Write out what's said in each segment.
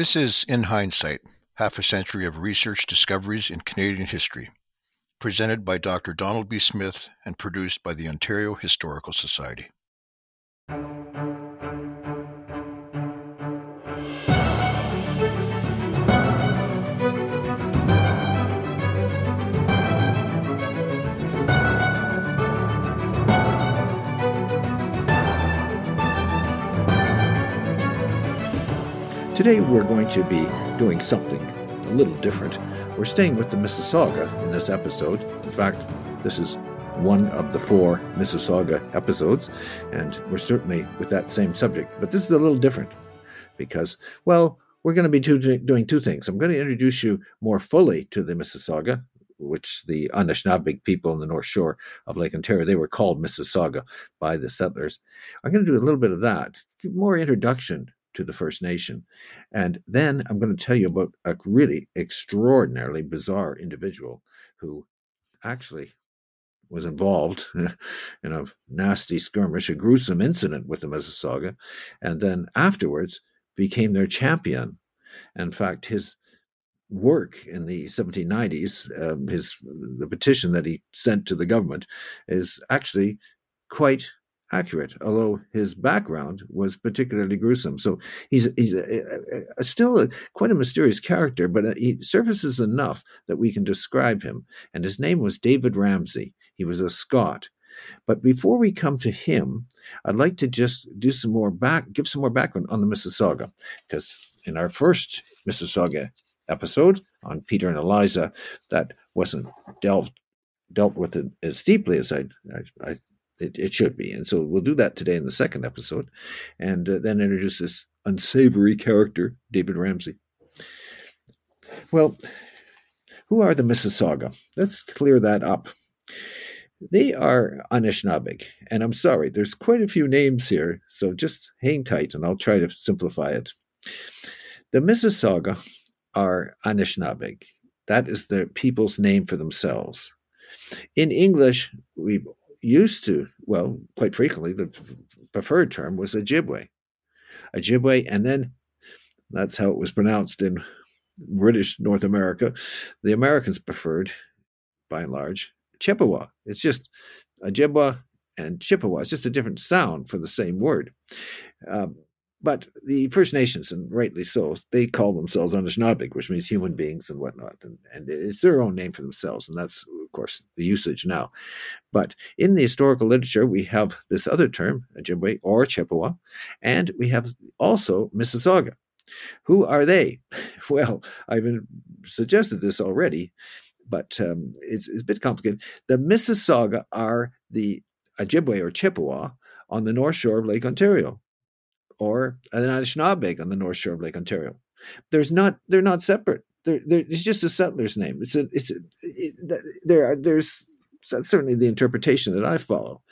This is In Hindsight Half a Century of Research Discoveries in Canadian History, presented by Dr. Donald B. Smith and produced by the Ontario Historical Society. Today we're going to be doing something a little different. We're staying with the Mississauga in this episode. In fact, this is one of the four Mississauga episodes, and we're certainly with that same subject. But this is a little different because, well, we're going to be doing two things. I'm going to introduce you more fully to the Mississauga, which the Anishinaabe people on the North Shore of Lake Ontario, they were called Mississauga by the settlers. I'm going to do a little bit of that, give more introduction to the First Nation. And then I'm going to tell you about a really extraordinarily bizarre individual who actually was involved in a nasty skirmish, a gruesome incident with the Mississauga, and then afterwards became their champion. In fact, his work in the 1790s, um, his the petition that he sent to the government, is actually quite accurate, although his background was particularly gruesome. So he's he's a, a, a, still quite a mysterious character, but uh, he surfaces enough that we can describe him. And his name was David Ramsay. He was a Scot. But before we come to him, I'd like to just do some more back, give some more background on the Mississauga, because in our first Mississauga episode on Peter and Eliza, that wasn't delved dealt with it as deeply as I, I, I it, it should be. And so we'll do that today in the second episode, and uh, then introduce this unsavory character, David Ramsay. Well, who are the Mississauga? Let's clear that up. They are Anishinaabeg, and I'm sorry, there's quite a few names here, so just hang tight and I'll try to simplify it. The Mississauga are Anishinaabeg. That is the people's name for themselves. In English, we've used to, well, quite frequently, the preferred term was Ojibwe. Ojibwe, and then that's how it was pronounced in British North America. The Americans preferred, by and large, Chippewa. It's just Ojibwa and Chippewa. It's just a different sound for the same word. Um, but the First Nations, and rightly so, they call themselves Anishinaabe, which means human beings and whatnot. And, and it's their own name for themselves. And that's, of course, the usage now. But in the historical literature, we have this other term, Ojibwe or Chippewa, and we have also Mississauga. Who are they? Well, I've suggested this already, but um, it's, it's a bit complicated. The Mississauga are the Ojibwe or Chippewa on the north shore of Lake Ontario or an Anishinaabeg on the north shore of Lake Ontario. There's not they're not separate. They're, they're, it's just a settler's name. It's a it's a, it, there are, there's certainly the interpretation that I follow.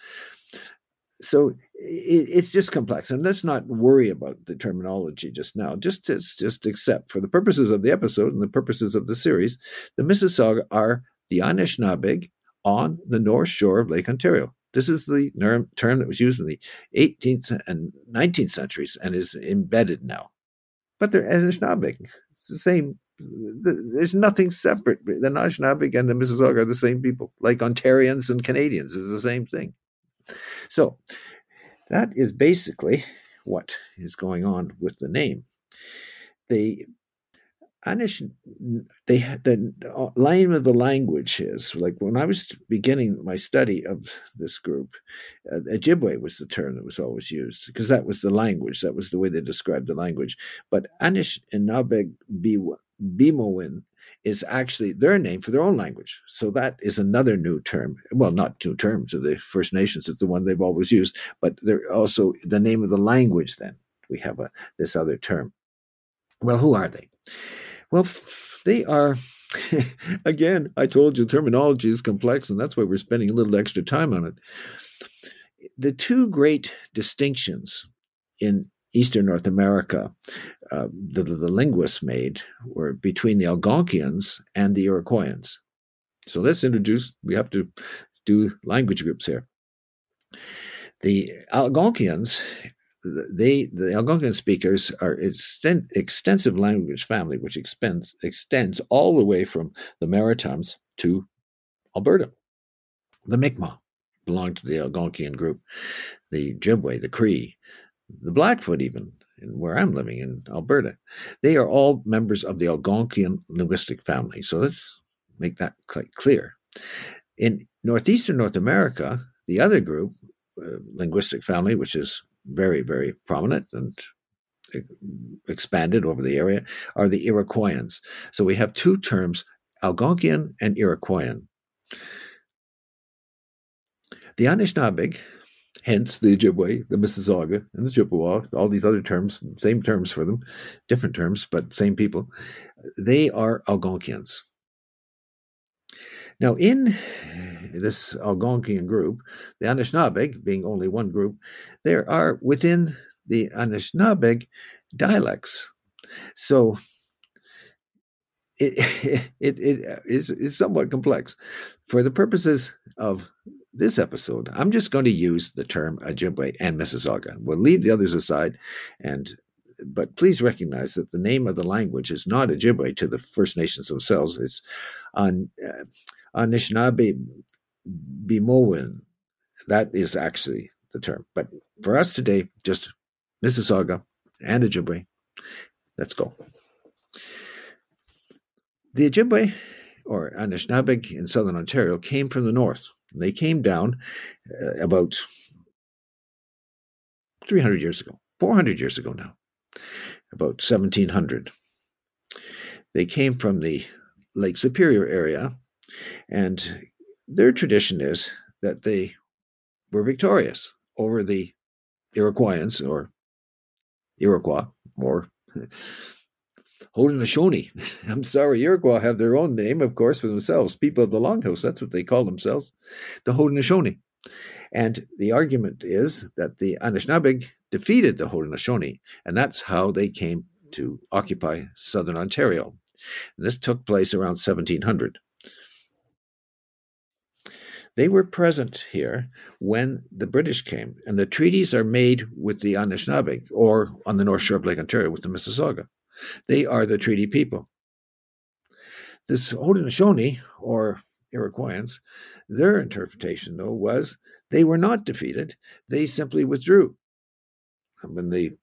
So it, it's just complex, and let's not worry about the terminology just now. Just just just accept, for the purposes of the episode and the purposes of the series, the Mississauga are the Anishinaabeg on the north shore of Lake Ontario. This is the term that was used in the 18th and 19th centuries and is embedded now. But they're Anishinaabe. It's the same. There's nothing separate. The Anishinaabe and the Mississauga are the same people, like Ontarians and Canadians is the same thing. So that is basically what is going on with the name. The Anish, they the uh, line of the language is like when I was beginning my study of this group, uh, Ojibwe was the term that was always used because that was the language, that was the way they described the language. But Anish and Nabeg Bimowin is actually their name for their own language. So that is another new term. Well, not two terms of the First Nations, it's the one they've always used, but they're also the name of the language then. We have a, this other term. Well, who are they? Well, they are. again, I told you terminology is complex, and that's why we're spending a little extra time on it. The two great distinctions in Eastern North America uh, the, the linguists made were between the Algonquians and the Iroquoians. So let's introduce, we have to do language groups here. The Algonquians they the Algonquian speakers are extent, extensive language family, which extends extends all the way from the Maritimes to Alberta. The Mi'kmaq belong to the Algonquian group, the Ojibwe, the Cree, the Blackfoot, even where I'm living in Alberta. They are all members of the Algonquian linguistic family. So let's make that quite clear. In northeastern North America, the other group, uh, linguistic family, which is very, very prominent and expanded over the area, are the Iroquoians. So we have two terms, Algonquian and Iroquoian. The Anishinaabeg, hence the Ojibwe, the Mississauga, and the Chippewa, all these other terms, same terms for them, different terms, but same people, they are Algonquians. Now, in this Algonquian group, the Anishinaabeg being only one group, there are within the Anishinaabeg dialects. So it, it, it is, is somewhat complex. For the purposes of this episode, I'm just going to use the term Ojibwe and Mississauga. We'll leave the others aside, and but please recognize that the name of the language is not Ojibwe to the First Nations themselves. It's on uh, Anishinaabe Bimowin. That is actually the term. But for us today, just Mississauga and Ojibwe. Let's go. The Ojibwe, or Anishinaabeg in southern Ontario, came from the north. They came down uh, about 300 years ago, 400 years ago now, about 1700. They came from the Lake Superior area and their tradition is that they were victorious over the Iroquoians or Iroquois or Haudenosaunee. I'm sorry, Iroquois have their own name, of course, for themselves. People of the Longhouse, that's what they call themselves, the Haudenosaunee. And the argument is that the Anishinaabeg defeated the Haudenosaunee, and that's how they came to occupy southern Ontario. And this took place around 1700. They were present here when the British came, and the treaties are made with the Anishinaabe, or on the north shore of Lake Ontario with the Mississauga. They are the treaty people. This Haudenosaunee, or Iroquoians, their interpretation, though, was they were not defeated, they simply withdrew. When the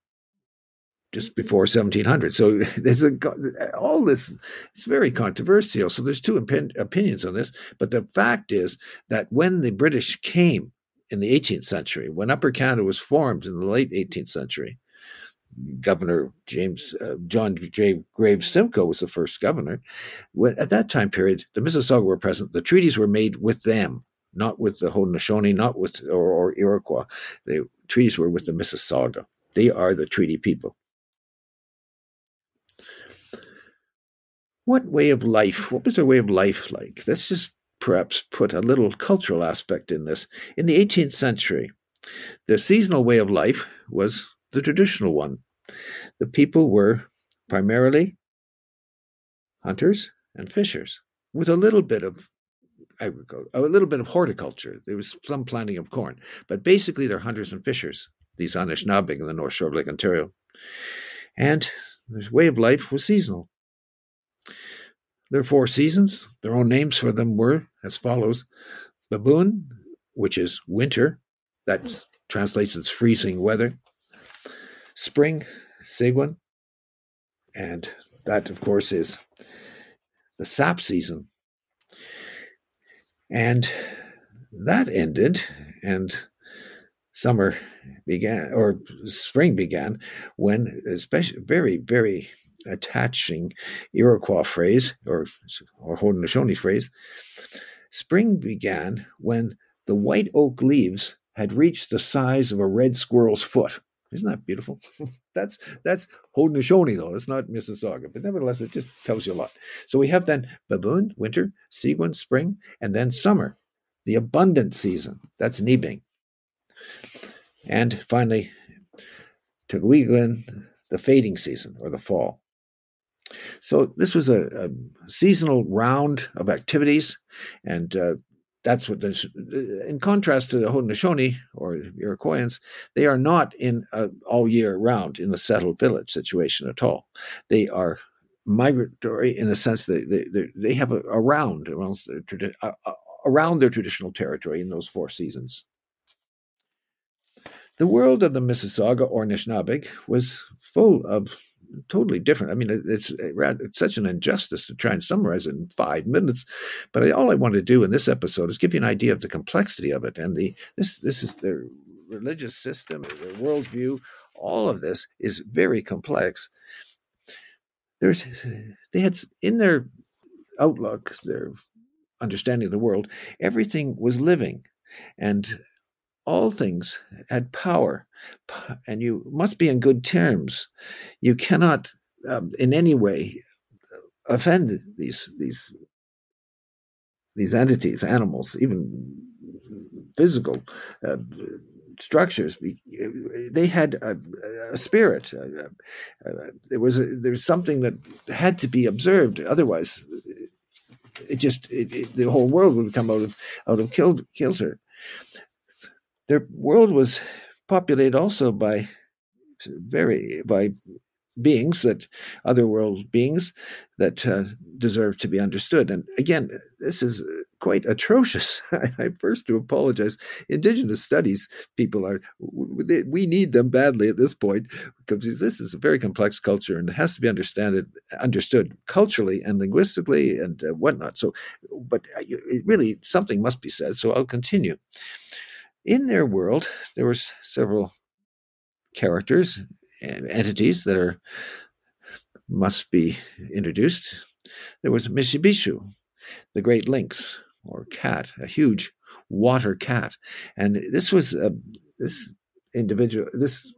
just before 1700. So there's a, all this. It's very controversial. So there's two opinions on this. But the fact is that when the British came in the 18th century, when Upper Canada was formed in the late 18th century, Governor James uh, John J. Graves Simcoe was the first governor. When, at that time period, the Mississauga were present. The treaties were made with them, not with the Haudenosaunee, not with or, or Iroquois. The treaties were with the Mississauga. They are the treaty people. What way of life, what was their way of life like? Let's just perhaps put a little cultural aspect in this. In the 18th century, the seasonal way of life was the traditional one. The people were primarily hunters and fishers, with a little bit of agriculture, a little bit of horticulture. There was some planting of corn, but basically they're hunters and fishers. These Anishinaabe in the North Shore of Lake Ontario, and their way of life was seasonal. Their four seasons, their own names for them were as follows. Biboon, which is winter, that translates as freezing weather, spring, Seguin, and that, of course, is the sap season. And that ended, and summer began, or spring began, when, especially very, very attaching Iroquois phrase or, or Haudenosaunee phrase, spring began when the white oak leaves had reached the size of a red squirrel's foot. Isn't that beautiful? that's that's Haudenosaunee though. It's not Mississauga, but nevertheless, it just tells you a lot. So we have then biboon, winter, Seguin, spring, and then summer, the abundant season. That's Nibing. And finally, Teguigan, the fading season or the fall. So this was a, a seasonal round of activities, and uh, that's what this, in contrast to the Haudenosaunee or Iroquoians, they are not in a, all year round in a settled village situation at all. They are migratory in the sense that they, they, they have a, round around their, uh, uh, around their traditional territory in those four seasons. The world of the Mississauga or Anishinaabeg was full of totally different. I mean, it's, eh, it's such an injustice to try and summarize it in five minutes. But all I want to do in this episode is give you an idea of the complexity of it and the this this is their religious system, their worldview. All of this is very complex. There's they had in their outlook, their understanding of the world, everything was living, and all things had power, and you must be in good terms. You cannot, um, in any way, offend these these these entities, animals, even physical uh, structures. They had a, a spirit. Uh, uh, there was a, there was something that had to be observed. Otherwise, it just it, it, the whole world would come out of out of kilter their world was populated also by very by beings that other world beings that uh, deserve to be understood. And again this is quite atrocious. I first to apologize. Indigenous studies people are we need them badly at this point because this is a very complex culture and it has to be understood understood culturally and linguistically and uh, whatnot. So but uh, really something must be said. So i'll continue in their world, there were several characters and entities that are must be introduced. There was Mishibishu, the great lynx or cat, a huge water cat, and this was a, this individual, this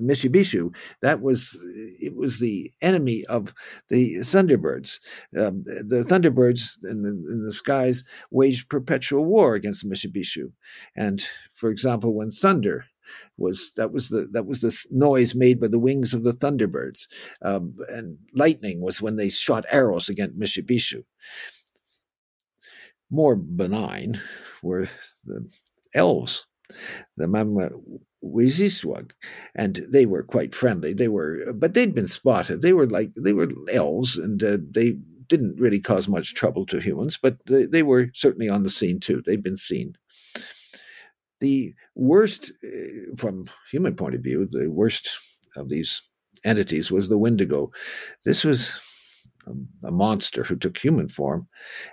Mishibishu, that was it was the enemy of the Thunderbirds. Um, the Thunderbirds in the, in the, skies waged perpetual war against Mishibishu, and for example, when thunder was that was the that was the noise made by the wings of the Thunderbirds, um, and lightning was when they shot arrows against Mishibishu. More benign were the elves the Mama Wiziswag, and they were quite friendly. They were, but they'd been spotted. They were like they were elves, and uh, they didn't really cause much trouble to humans, but they, they were certainly on the scene too. They'd been seen. The worst, uh, from human point of view, the worst of these entities was the Wendigo. This was a, a, monster who took human form,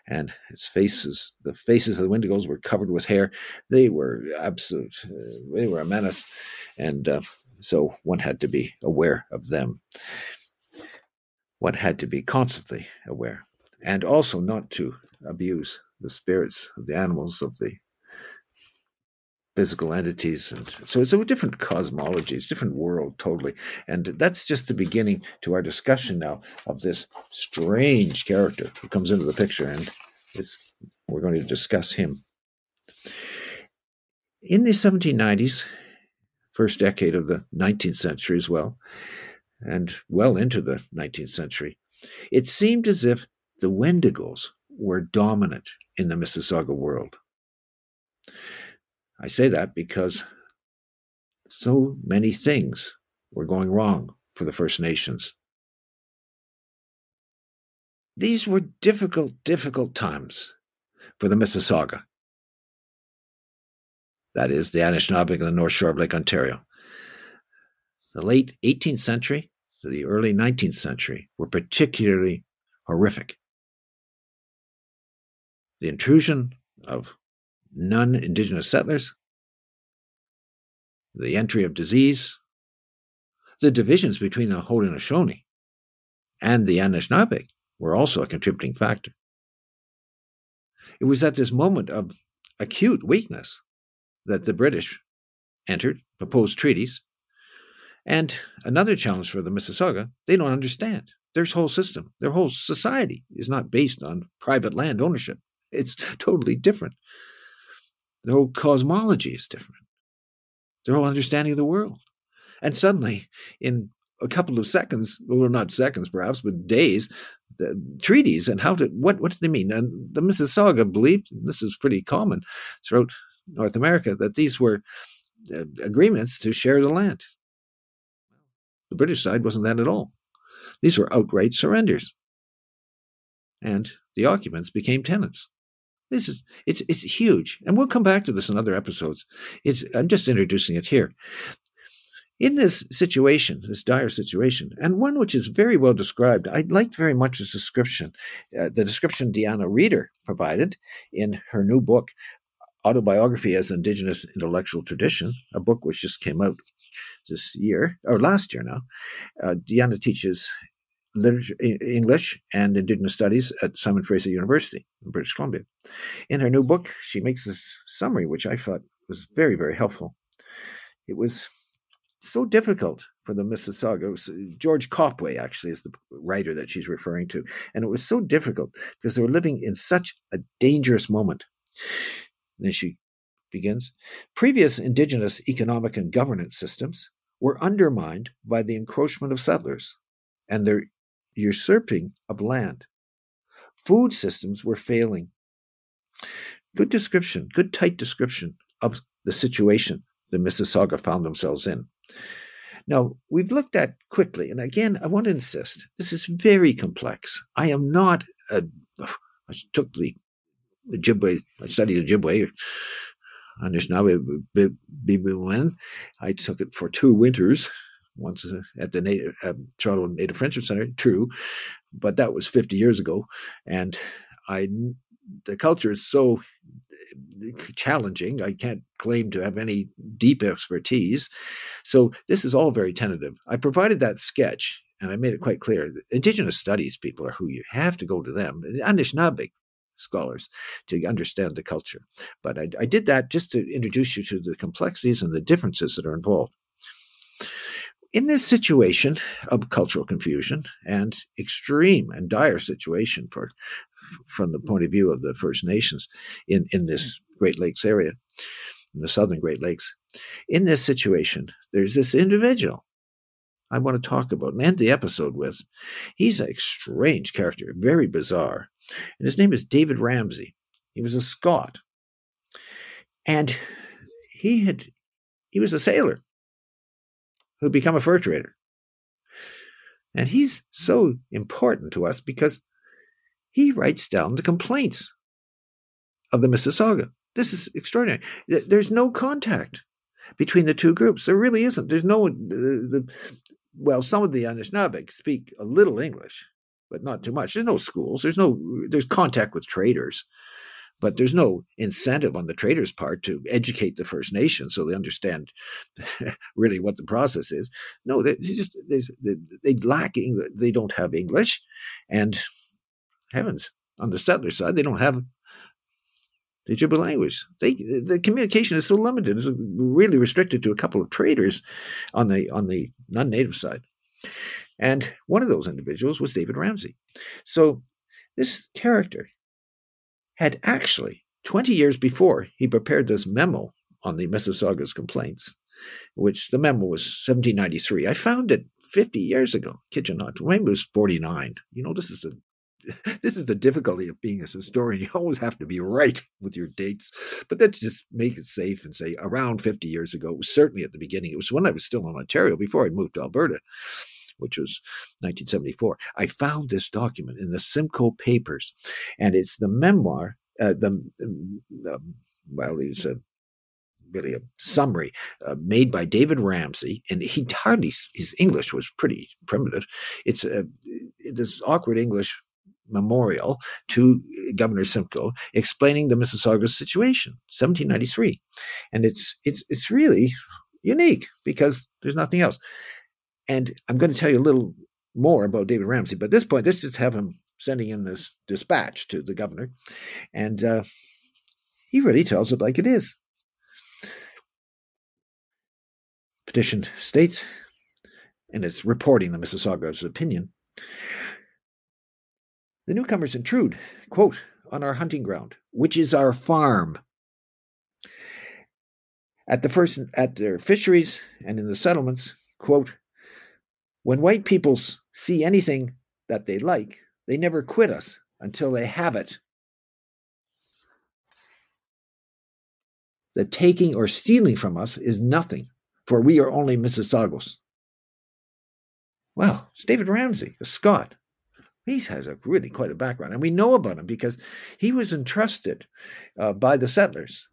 and his faces, the faces of the Wendigos were covered with hair. They were absolute, uh, they were a menace, and uh, so one had to be aware of them. One had to be constantly aware, and also not to abuse the spirits of the animals of the physical entities and so it's a different cosmology it's different world totally. And that's just the beginning to our discussion now of this strange character who comes into the picture and is we're going to discuss him. In the 1790s first decade of the 19th century as well and well into the 19th century it seemed as if the wendigos were dominant in the mississauga world I say that because so many things were going wrong for the First Nations. These were difficult, difficult times for the Mississauga. That is, the Anishinaabe on the North Shore of Lake Ontario. The late 18th century to the early 19th century were particularly horrific. The intrusion of non indigenous settlers, the entry of disease, the divisions between the Haudenosaunee and the Anishinaabe were also a contributing factor. It was at this moment of acute weakness that the British entered, proposed treaties, and another challenge for the Mississauga, they don't understand. Their whole system, their whole society is not based on private land ownership. It's totally different. Their whole cosmology is different. Their whole understanding of the world. And suddenly, in a couple of seconds, well, not seconds perhaps, but days, the treaties and how to what what do they mean? And the Mississauga believed this is pretty common throughout North America that these were uh, agreements to share the land. The British side wasn't that at all. These were outright surrenders, and the occupants became tenants. This is it's it's huge, and we'll come back to this in other episodes. It's I'm just introducing it here. In this situation, this dire situation, and one which is very well described, I liked very much the description, uh, the description Deanna Reder provided in her new book, Autobiography as Indigenous Intellectual Tradition, a book which just came out this year, or last year now. Uh, Deanna teaches literature, English and Indigenous Studies at Simon Fraser University in British Columbia. In her new book, she makes this summary, which I thought was very, very helpful. It was so difficult for the Mississauga. George Copway actually is the writer that she's referring to, and it was so difficult because they were living in such a dangerous moment. And then she begins. Previous indigenous economic and governance systems were undermined by the encroachment of settlers and their usurping of land. Food systems were failing. Good description, good tight description of the situation the Mississauga found themselves in. Now, we've looked at quickly, and again, I want to insist this is very complex. I am not a. I took the Ojibwe, I studied Ojibwe, Anishinaabe I took it for two winters, once uh, at the Native, uh, Toronto Native Friendship Center, true, but that was 50 years ago. And I the culture is so challenging. I can't claim to have any deep expertise. So this is all very tentative. I provided that sketch and I made it quite clear. Indigenous studies people are who you have to go to them. Anishinaabe scholars to understand the culture. But I, I did that just to introduce you to the complexities and the differences that are involved. In this situation of cultural confusion and extreme and dire situation for from the point of view of the First Nations in, in this mm. Great Lakes area, in the southern Great Lakes. In this situation, there's this individual I want to talk about and end the episode with. He's a strange character, very bizarre. And his name is David Ramsay. He was a Scot. And he had he was a sailor who become a fur trader. And he's so important to us because he writes down the complaints of the Mississauga. This is extraordinary. There's no contact between the two groups. There really isn't. There's no, uh, the, well, some of the Anishinaabe speak a little English, but not too much. There's no schools. There's no, there's contact with traders, but there's no incentive on the traders' part to educate the First Nation so they understand really what the process is. No, they, just, they, lack, they don't have English, and heavens, on the settler side, they don't have the Ojibwe language. They the communication is so limited; it's really restricted to a couple of traders on the on the non-native side. And one of those individuals was David Ramsay. So this character had actually, 20 years before, he prepared this memo on the Mississauga's complaints, which the memo was 1793. I found it 50 years ago. You not. Wayne was 49. You know, this is a this is the difficulty of being a historian. You always have to be right with your dates. But let's just make it safe and say around 50 years ago, it was certainly at the beginning. It was when I was still in Ontario before I moved to Alberta, which was 1974. I found this document in the Simcoe papers, and it's the memoir, uh, the, um, um well, it's a really a summary uh, made by David Ramsay, and he hardly his English was pretty primitive. It's a it is awkward English memorial to Governor Simcoe explaining the Mississauga situation, 1793. And it's it's it's really unique because there's nothing else. And I'm going to tell you a little more about David Ramsay, but at this point, let's just have him sending in this dispatch to the governor. And uh, he really tells it like it is. Petition states, and it's reporting the Mississauga's opinion the newcomers intrude, quote, on our hunting ground, which is our farm. At the first at their fisheries and in the settlements, quote, when white peoples see anything that they like, They never quit us until they have it. The taking or stealing from us is nothing, for we are only Mississaugas. Well, it's David Ramsay, a Scot. He has a really quite a background, and we know about him because he was entrusted uh, by the settlers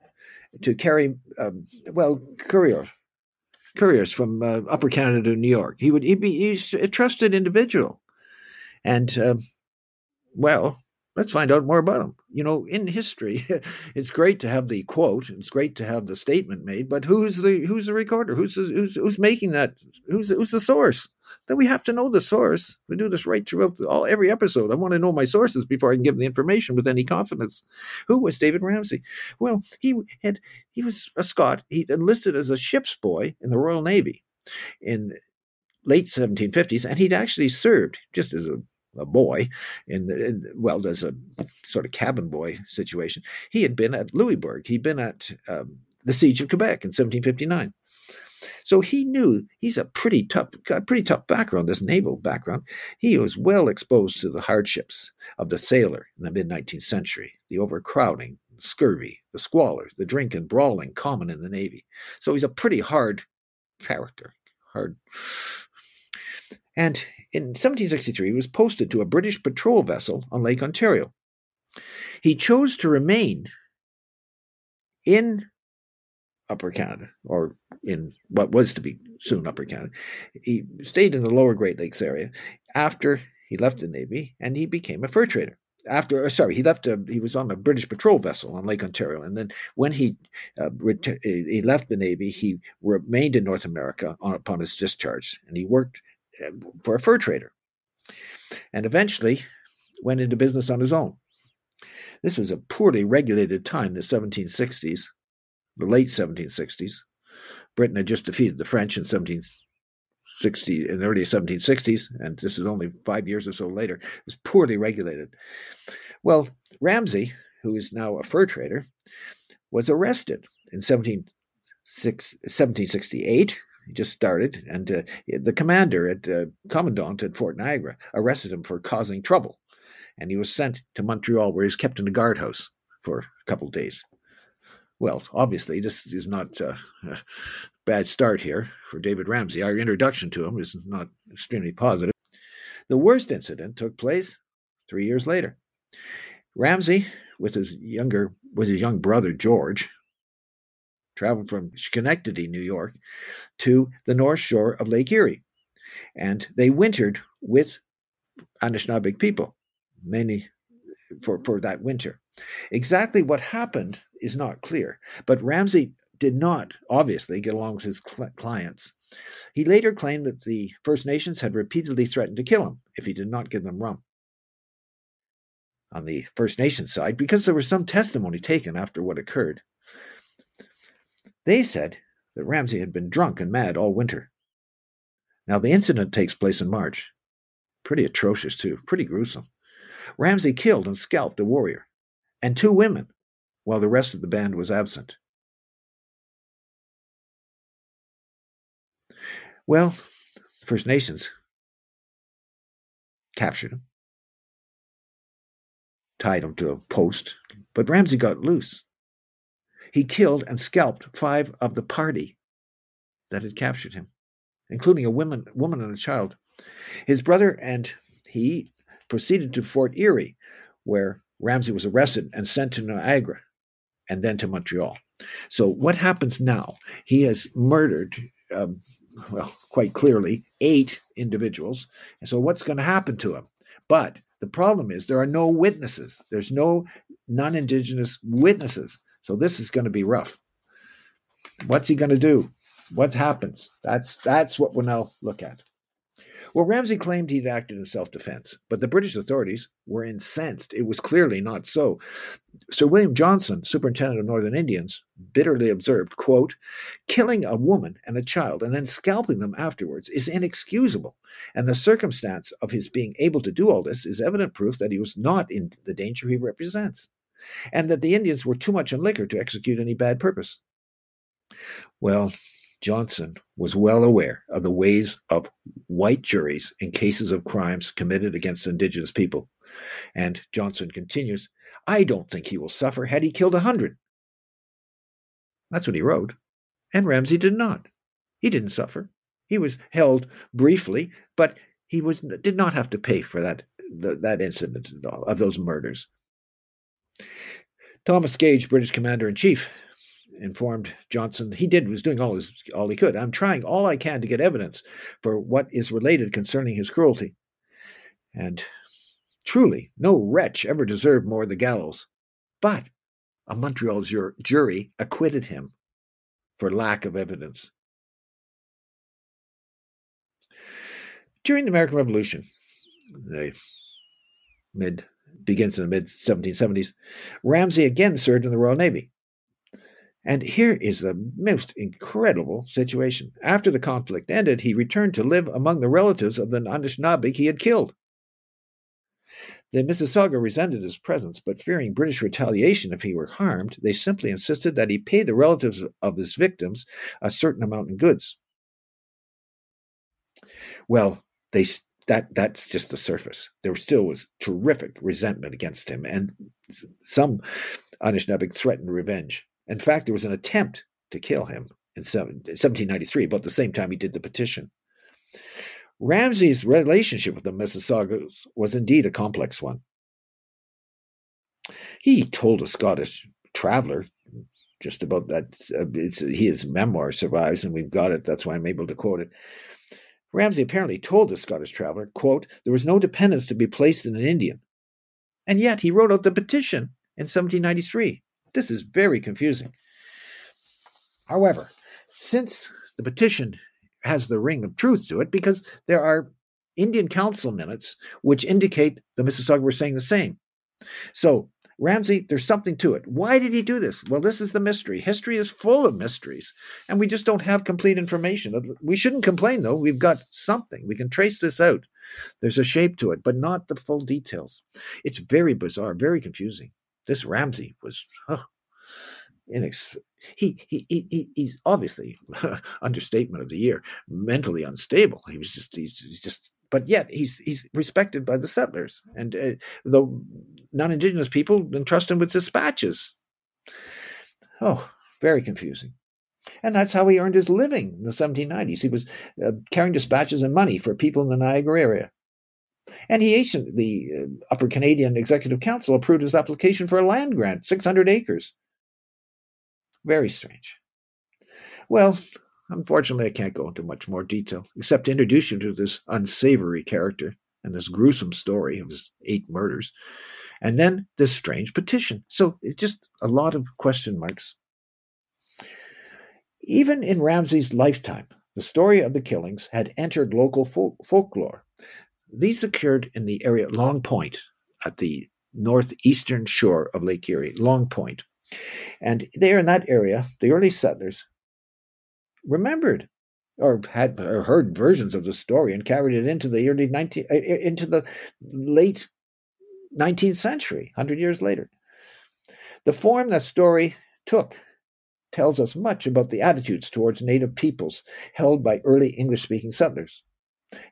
to carry, um, well, courier, couriers from uh, Upper Canada to New York. He would he'd be he's a trusted individual, and uh, well, let's find out more about him. You know, in history, it's great to have the quote, it's great to have the statement made, but who's the who's the recorder? Who's the, who's who's making that? Who's who's the source? Then we have to know the source. We do this right throughout all every episode. I want to know my sources before I can give the information with any confidence. Who was David Ramsay? Well, he had he was a Scot. He enlisted as a ship's boy in the Royal Navy in late 1750s, and he'd actually served just as a a boy in, in, well as a sort of cabin boy situation. He had been at louisbourg. He'd been at um, the siege of quebec in 1759 so he knew he's a pretty tough got pretty tough background this naval background. He was well exposed to the hardships of the sailor in the mid 19th century the overcrowding scurvy the squalor the drink and brawling common in the navy. So he's a pretty hard character hard. And in 1763 he was posted to a British patrol vessel on Lake Ontario. He chose to remain in Upper Canada, or in what was to be soon Upper Canada. He stayed in the lower Great Lakes area after he left the Navy and he became a fur trader. After, uh, sorry, he left. A, he was on a British patrol vessel on Lake Ontario, and then when he uh, ret- he left the Navy, he remained in North America on, upon his discharge, and he worked Uh, for a fur trader, and eventually went into business on his own. This was a poorly regulated time, the 1760s, the late 1760s. Britain had just defeated the French in 1760, in the early 1760s, and this is only five years or so later. It was poorly regulated. Well, Ramsay, who is now a fur trader, was arrested in 17, 1768 just started, and uh, the commander at uh, commandant at Fort Niagara arrested him for causing trouble, and he was sent to Montreal, where he was kept in a guardhouse for a couple of days. Well, obviously, this is not uh, a bad start here for David Ramsay. Our introduction to him is not extremely positive. The worst incident took place three years later. Ramsay, with his younger, with his young brother George, traveled from Schenectady, New York, to the north shore of Lake Erie. And they wintered with Anishinaabeg people, many for, for that winter. Exactly what happened is not clear, but Ramsay did not, obviously, get along with his cl- clients. He later claimed that the First Nations had repeatedly threatened to kill him if he did not give them rum. On the First Nations side, because there was some testimony taken after what occurred, they said that Ramsay had been drunk and mad all winter. Now, the incident takes place in March. Pretty atrocious, too, pretty gruesome. Ramsay killed and scalped a warrior and two women while the rest of the band was absent. Well, First Nations captured him, tied him to a post, but Ramsay got loose. He killed and scalped five of the party that had captured him, including a woman, woman and a child. His brother and he proceeded to Fort Erie, where Ramsay was arrested and sent to Niagara and then to Montreal. So, what happens now? He has murdered, um, well, quite clearly, eight individuals. And so, what's going to happen to him? But the problem is there are no witnesses. There's no non Indigenous witnesses. So this is going to be rough. What's he going to do? What happens? That's that's what we'll now look at. Well, Ramsay claimed he'd acted in self defense, but the British authorities were incensed. It was clearly not so. Sir William Johnson, superintendent of Northern Indians, bitterly observed, quote, killing a woman and a child and then scalping them afterwards is inexcusable, and the circumstance of his being able to do all this is evident proof that he was not in the danger he represents and that the Indians were too much in liquor to execute any bad purpose. Well, Johnson was well aware of the ways of white juries in cases of crimes committed against indigenous people. And Johnson continues, I don't think he will suffer had he killed a hundred. That's what he wrote. And Ramsay did not. He didn't suffer. He was held briefly, but he was did not have to pay for that that incident of those murders. Thomas Gage, British Commander in Chief, informed Johnson he did was doing all his all he could. I'm trying all I can to get evidence for what is related concerning his cruelty. And truly, no wretch ever deserved more the gallows. But a Montreal jury acquitted him for lack of evidence. During the American Revolution, the mid begins in the mid 1770s, Ramsay again served in the Royal Navy. And here is the most incredible situation. After the conflict ended, he returned to live among the relatives of the Anishinaabe he had killed. The Mississauga resented his presence, but fearing British retaliation if he were harmed, they simply insisted that he pay the relatives of his victims a certain amount in goods. Well, they that that's just the surface. There still was terrific resentment against him, and some Anishinaabe threatened revenge. In fact, there was an attempt to kill him in 1793, about the same time he did the petition. Ramsay's relationship with the Mississaugas was indeed a complex one. He told a Scottish traveler just about that. Uh, his memoir survives, and we've got it. That's why I'm able to quote it. Ramsay apparently told the Scottish traveler, quote, there was no dependence to be placed in an Indian. And yet he wrote out the petition in 1793. This is very confusing. However, since the petition has the ring of truth to it, because there are Indian Council minutes which indicate the Mississauga were saying the same. So, Ramsay, there's something to it. Why did he do this? Well, this is the mystery. History is full of mysteries, and we just don't have complete information. We shouldn't complain, though. We've got something. We can trace this out. There's a shape to it, but not the full details. It's very bizarre, very confusing. This Ramsay was oh, inex- he, he, he, he's obviously understatement of the year, mentally unstable. He was just, he's, he's just, but yet he's, he's respected by the settlers and uh, the non-indigenous people entrust him with dispatches. Oh, very confusing. And that's how he earned his living in the 1790s. He was uh, carrying dispatches and money for people in the Niagara area. And he the uh, Upper Canadian Executive Council approved his application for a land grant, 600 acres. Very strange. Well, unfortunately, I can't go into much more detail, except to introduce you to this unsavory character and this gruesome story of his eight murders, and then this strange petition. So it's just a lot of question marks. Even in Ramsay's lifetime, the story of the killings had entered local folk- folklore. These occurred in the area Long Point at the northeastern shore of Lake Erie, Long Point, and there in that area, the early settlers remembered or had or heard versions of the story and carried it into the early 19 uh, into the late 19th century 100 years later. The form that story took tells us much about the attitudes towards native peoples held by early english speaking settlers.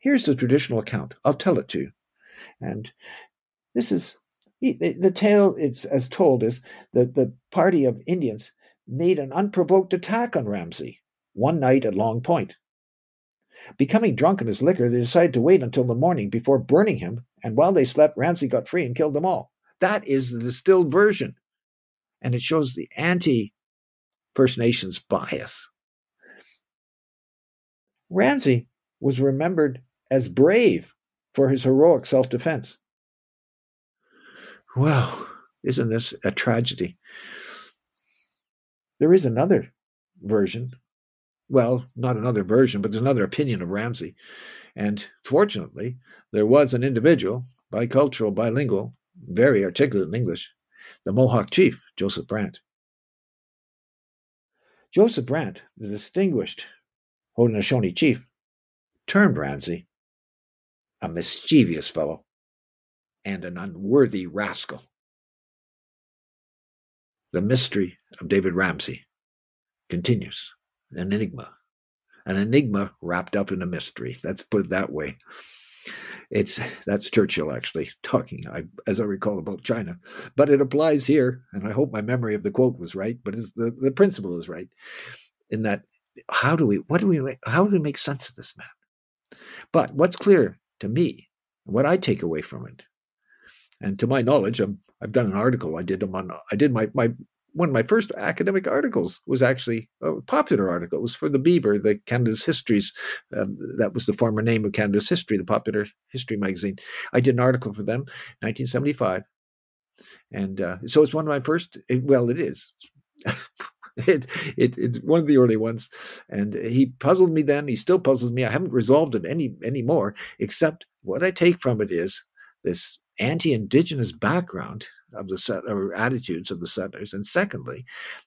Here's the traditional account. I'll tell it to you. And this is the, the tale it's as told is that the party of Indians made an unprovoked attack on Ramsay one night at Long Point. Becoming drunk in his liquor, they decided to wait until the morning before burning him, and while they slept, Ramsay got free and killed them all. That is the distilled version. And it shows the anti First Nations bias. Ramsay was remembered as brave for his heroic self defense. Well, isn't this a tragedy? There is another version. Well, not another version, but there's another opinion of Ramsay. And fortunately, there was an individual, bicultural, bilingual, very articulate in English, the Mohawk chief, Joseph Brant. Joseph Brant, the distinguished Haudenosaunee chief, termed Ramsay a mischievous fellow and an unworthy rascal. The mystery of David Ramsay continues, an enigma an enigma wrapped up in a mystery. Let's put it that way. It's that's Churchill actually talking, I, as I recall, about China, but it applies here, and I hope my memory of the quote was right. But the the principle is right in that how do we what do we how do we make sense of this man? But what's clear to me, what I take away from it, and to my knowledge, i have done an article. I did on. I did my my one of my first academic articles was actually a popular article. It was for the Beaver, the Canada's Histories. Um, that was the former name of Canada's History, the popular history magazine. I did an article for them, 1975, and uh, so it's one of my first. Well, it is. it, it, it's one of the early ones, and he puzzled me then. He still puzzles me. I haven't resolved it any anymore, except what I take from it is this anti-indigenous background of the set or attitudes of the settlers, and secondly,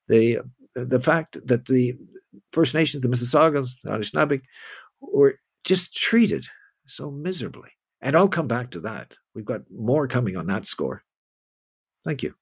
the the fact that the First Nations, the Mississaugas, the Anishinaabe, were just treated so miserably. And I'll come back to that. We've got more coming on that score. Thank you.